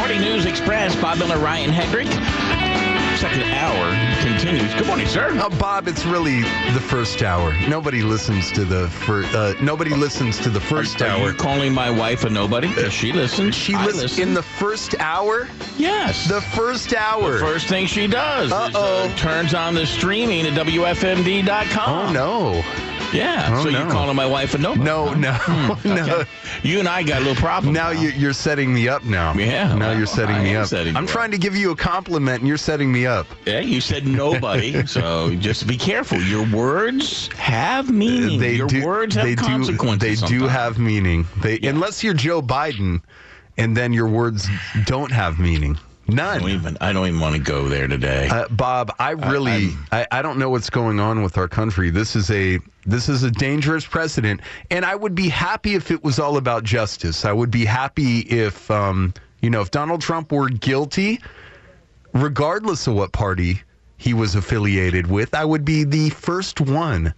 Morning News Express, Bob Miller, Ryan Hendrick. Second hour continues. Good morning, sir. Uh, Bob, it's really the first hour. Nobody listens to the first. Uh, nobody listens to the first Are hour. you calling my wife a nobody? Because she listens. She listens in the first hour. yes. The first hour. First thing she does is, Uh-oh. uh, turns on the streaming at WFMD.com. oh no! Yeah. Oh, so no. you're calling my wife a nobody? No, no, hmm, no. Okay. You and I got a little problem. Now you, you're setting me up. Now. Yeah, Now well, you're setting I me up. setting I'm you trying to give you a compliment, and you're setting me up. Yeah, you said nobody, so just be careful. Your words have meaning. They Your do. words have they do. consequences. They do have meaning. They unless you're Joe Biden, and then your words don't have meaning. I None. don't even. I don't even want to go there today. Uh, Bob, I really, I, I don't know what's going on with our country. This is a this is a dangerous precedent, and I would be happy if it was all about justice. I would be happy if, um, you know, if Donald Trump were guilty, regardless of what party he was affiliated with. I would be the first one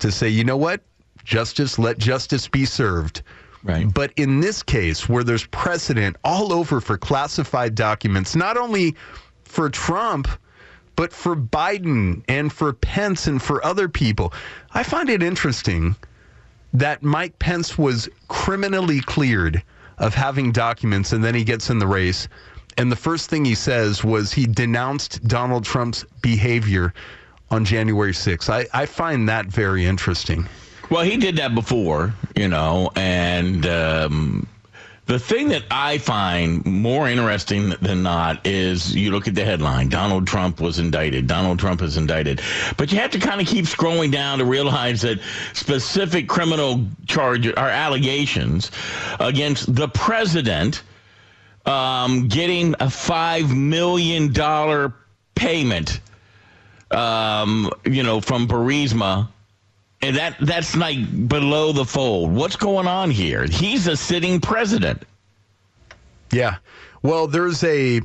to say, you know what, justice, let justice be served. Right. But in this case, where there's precedent all over for classified documents, not only for Trump, but for Biden and for Pence and for other people, I find it interesting that Mike Pence was criminally cleared of having documents and then he gets in the race. And the first thing he says was he denounced Donald Trump's behavior on January 6th. I, I find that very interesting. Well, he did that before, you know, and um, the thing that I find more interesting than not is you look at the headline Donald Trump was indicted. Donald Trump is indicted. But you have to kind of keep scrolling down to realize that specific criminal charges or allegations against the president um, getting a $5 million payment, um, you know, from Burisma and that that's like below the fold. What's going on here? He's a sitting president. Yeah. Well, there's a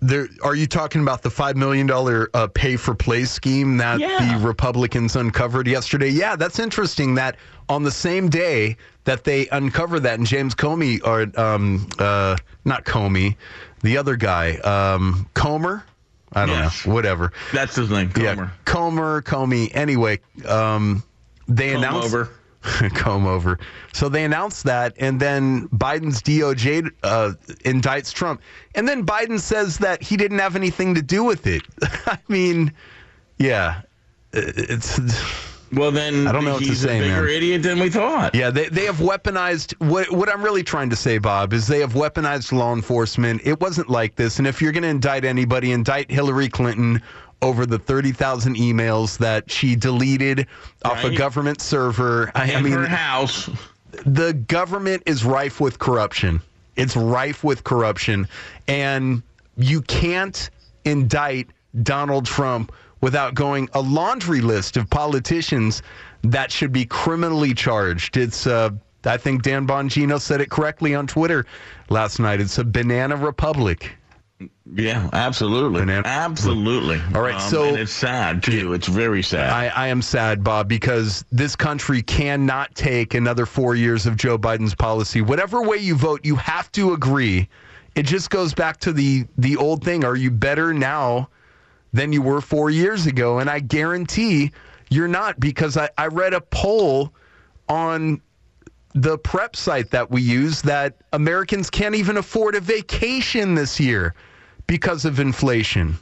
there are you talking about the 5 million dollar uh, pay for play scheme that Yeah. the Republicans uncovered yesterday? Yeah, that's interesting that on the same day that they uncovered that and James Comey or um uh not Comey, the other guy, um Comer, I don't Yes. know, whatever. That's his name, Yeah, Comer. Comer, Comey. Anyway, um they Comb announced over. comb over. So they announced that, and then Biden's DOJ uh, indicts Trump, and then Biden says that he didn't have anything to do with it. I mean, yeah, it's Well, then I don't know what to he's say, a bigger man. idiot than we thought. yeah. They they have weaponized what what I'm really trying to say, Bob, is they have weaponized law enforcement. It wasn't like this, and if you're going to indict anybody, indict Hillary Clinton. Over the 30,000 emails that she deleted off a government server. I, I mean, her house. the government is rife with corruption. It's rife with corruption. And you can't indict Donald Trump without going a laundry list of politicians that should be criminally charged. It's, uh, I think Dan Bongino said it correctly on Twitter last night. It's a banana republic. Yeah, absolutely. Absolutely. All right, Um, so- and it's sad too. It's very sad. I, I am sad, Bob, because this country cannot take another four years of Joe Biden's policy. Whatever way you vote, you have to agree. It just goes back to the the old thing: Are you better now than you were four years ago? And I guarantee you're not, because I, I read a poll on the prep site that we use that Americans can't even afford a vacation this year because of inflation.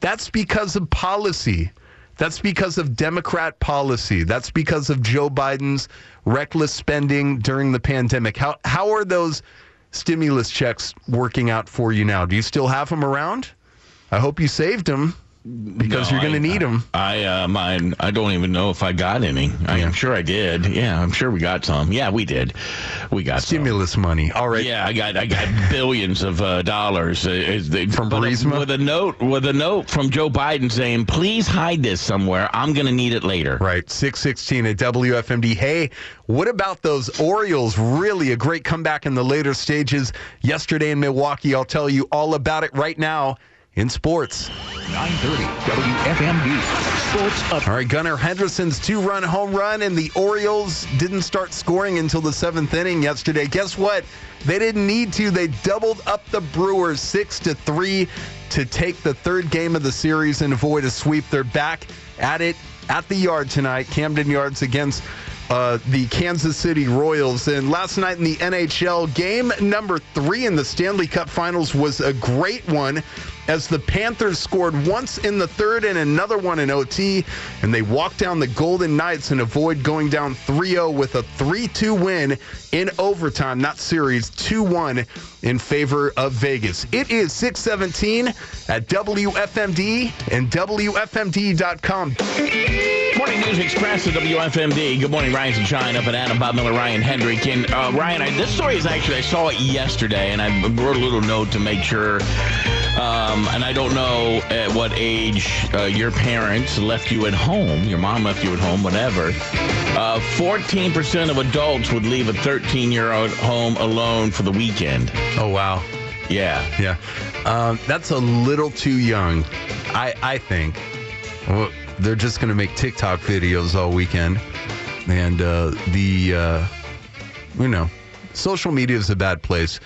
That's because of policy. That's because of Democrat policy. That's because of Joe Biden's reckless spending during the pandemic. How how are those stimulus checks working out for you now? Do you still have them around? I hope you saved them because No, you're going to need them. I uh, mine. I don't even know if I got any. I am sure I did. Yeah, I'm sure we got some. Yeah, we did. We got some. Stimulus money. All right. Yeah, I got I got billions of uh, dollars uh, From uh, Burisma? with a note with a note from Joe Biden saying, "Please hide this somewhere. I'm going to need it later." Right, 616 at WFMD. Hey, what about those Orioles? Really a great comeback in the later stages yesterday in Milwaukee. I'll tell you all about it right now. In sports. 930 WFMD. Sports up. All right, Gunnar Henderson's two run home run, and the Orioles didn't start scoring until the seventh inning yesterday. Guess what? They didn't need to. They doubled up the Brewers 6 to 3 to take the third game of the series and avoid a sweep. They're back at it at the yard tonight, Camden Yards against uh, the Kansas City Royals. And last night in the NHL, game number three in the Stanley Cup Finals was a great one as the Panthers scored once in the third and another one in OT, and they walked down the Golden Knights and avoid going down 3 0 with a 3 2 win in overtime. That series 2 1 in favor of Vegas. It is 617 at WFMD and WFMD.com. Morning News Express at WFMD. Good morning, Rise and Shine up at Adam, Bob Miller, Ryan Hendrick. And uh, Ryan, I, this story is actually, I saw it yesterday, and I wrote a little note to make sure. Um, and I don't know at what age uh, your parents left you at home, your mom left you at home, whatever. Uh, 14% of adults would leave a 13 year old home alone for the weekend. Oh, wow. Yeah. Yeah. Um, that's a little too young, I, I think. Well, they're just going to make TikTok videos all weekend. And uh, the, uh, you know, social media is a bad place.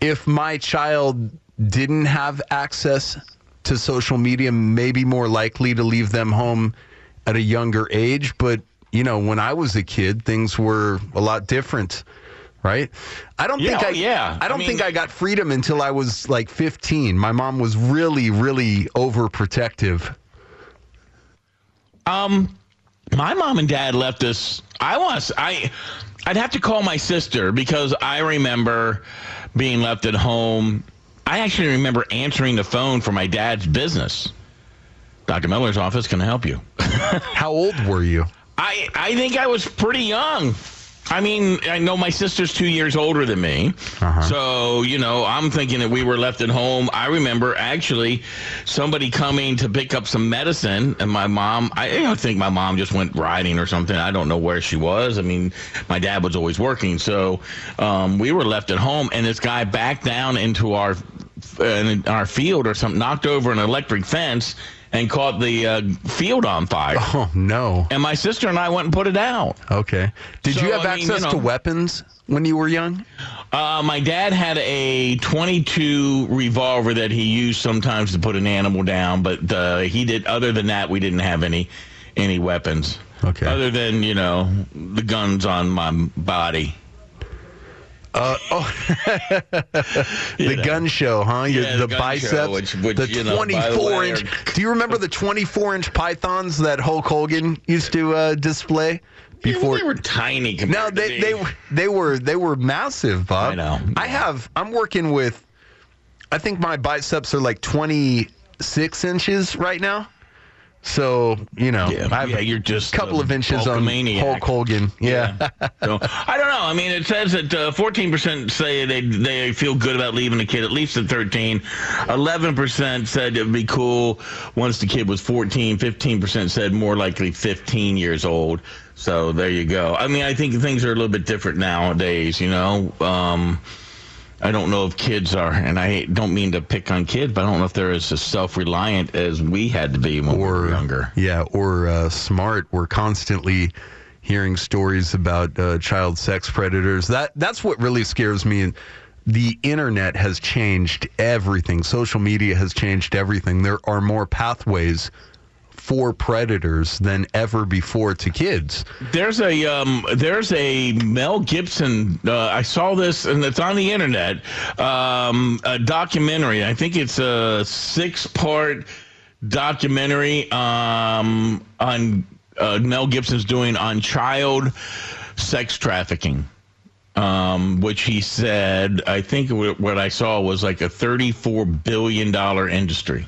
If my child didn't have access to social media, maybe more likely to leave them home at a younger age. But, you know, when I was a kid, things were a lot different. Right? I don't Yeah, think oh, I yeah. I don't I mean- think I got freedom until I was like 15. My mom was really really overprotective. Um, my mom and dad left us. I was I. I'd have to call my sister because I remember being left at home. I actually remember answering the phone for my dad's business. Dr. Miller's office can I help you. How old were you? I I think I was pretty young. I mean, I know my sister's two years older than me. Uh-huh. So, you know, I'm thinking that we were left at home. I remember actually somebody coming to pick up some medicine, and my mom, I know, think my mom just went riding or something. I don't know where she was. I mean, my dad was always working. So um, we were left at home, and this guy backed down into our, uh, our field or something, knocked over an electric fence. And caught the uh, field on fire. Oh no. And my sister and I went and put it out. Okay. Did So, you have I mean, access you to weapons when you were young? Uh, my dad had a 22 revolver that he used sometimes to put an animal down, but uh, he did. Other than that, we didn't have any any weapons. Okay. Other than you know the guns on my body. Uh, oh, You the know. gun show, huh? Yeah, the, the biceps, show, which- which, the you know, the 24 way, inch. Do you remember the 24 inch pythons that Hulk Hogan used to uh, display before? they were tiny. No, compared to they they were- they were they were massive, Bob. I know. I have. I'm working with. I think my biceps are like 26 inches right now. So you know, Yeah, yeah, you're just a couple a of inches on. Hulk Hogan. Yeah. so I don't know. I mean, it says that uh, 14% say they they feel good about leaving the kid at least at 13. 11% said it'd be cool once the kid was 14. 15% said more likely 15 years old. So there you go. I mean, I think things are a little bit different nowadays. You know. Um, I don't know if kids are, and I don't mean to pick on kids, but I don't know if they're as self-reliant as we had to be when we were younger. yeah, or uh, smart. We're constantly hearing stories about uh, child sex predators. That that's what really scares me. The internet has changed everything. Social media has changed everything. There are more pathways for predators than ever before to kids. There's a um, there's a Mel Gibson. Uh, I saw this and it's on the internet. Um, a documentary. I think it's a six part documentary um, on uh, Mel Gibson's doing on child sex trafficking. Um, which he said, I think what I saw was like a $34 billion industry.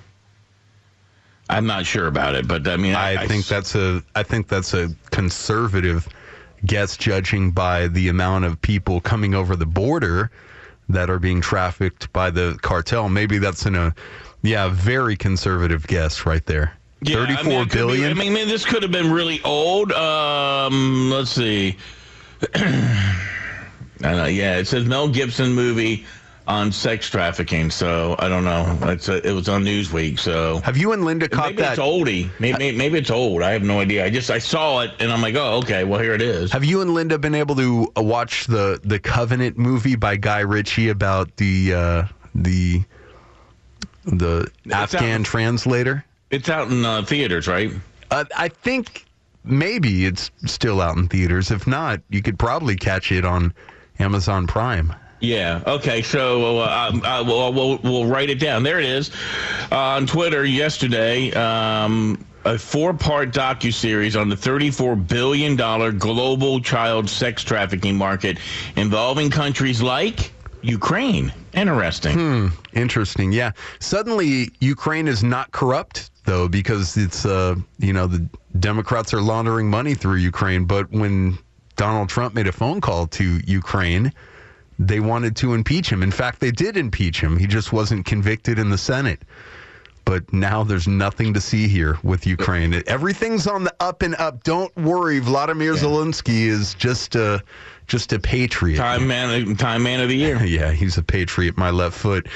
I'm not sure about it, but I mean, I, think that's a I think that's a conservative guess, judging by the amount of people coming over the border that are being trafficked by the cartel. Maybe that's in a yeah, very conservative guess right there. Yeah, I mean, Thirty-four could be- I mean, this could have been really old. Um, let's see. I know, yeah, it says Mel Gibson movie on sex trafficking. So I don't know. It's a, it was on Newsweek. So Have you and Linda caught maybe that? it's oldie. Maybe, maybe it's old. I have no idea. I just I saw it and I'm like, oh, okay. Well, here it is. Have you and Linda been able to uh, watch the the Covenant movie by Guy Ritchie about the uh, the the Afghan out- translator? It's out in uh, theaters, right? Uh, I think maybe it's still out in theaters. If not, you could probably catch it on Amazon Prime. Yeah. Okay. So uh, um, uh, we'll, we'll, we'll write it down. There it is uh, on Twitter yesterday. Um, a four-part docu-series on the $34 billion global child sex trafficking market involving countries like Ukraine. Interesting. Interesting. Yeah. Suddenly, Ukraine is not corrupt though because it's uh you know the Democrats are laundering money through Ukraine. But when Donald Trump made a phone call to Ukraine, they wanted to impeach him. In fact, they did impeach him. He just wasn't convicted in the Senate. But now there's nothing to see here with Ukraine. Everything's on the up and up. Don't worry, Vladimir Zelensky is just a just a patriot. Time man, time man of the year. Yeah, he's a patriot. My left foot.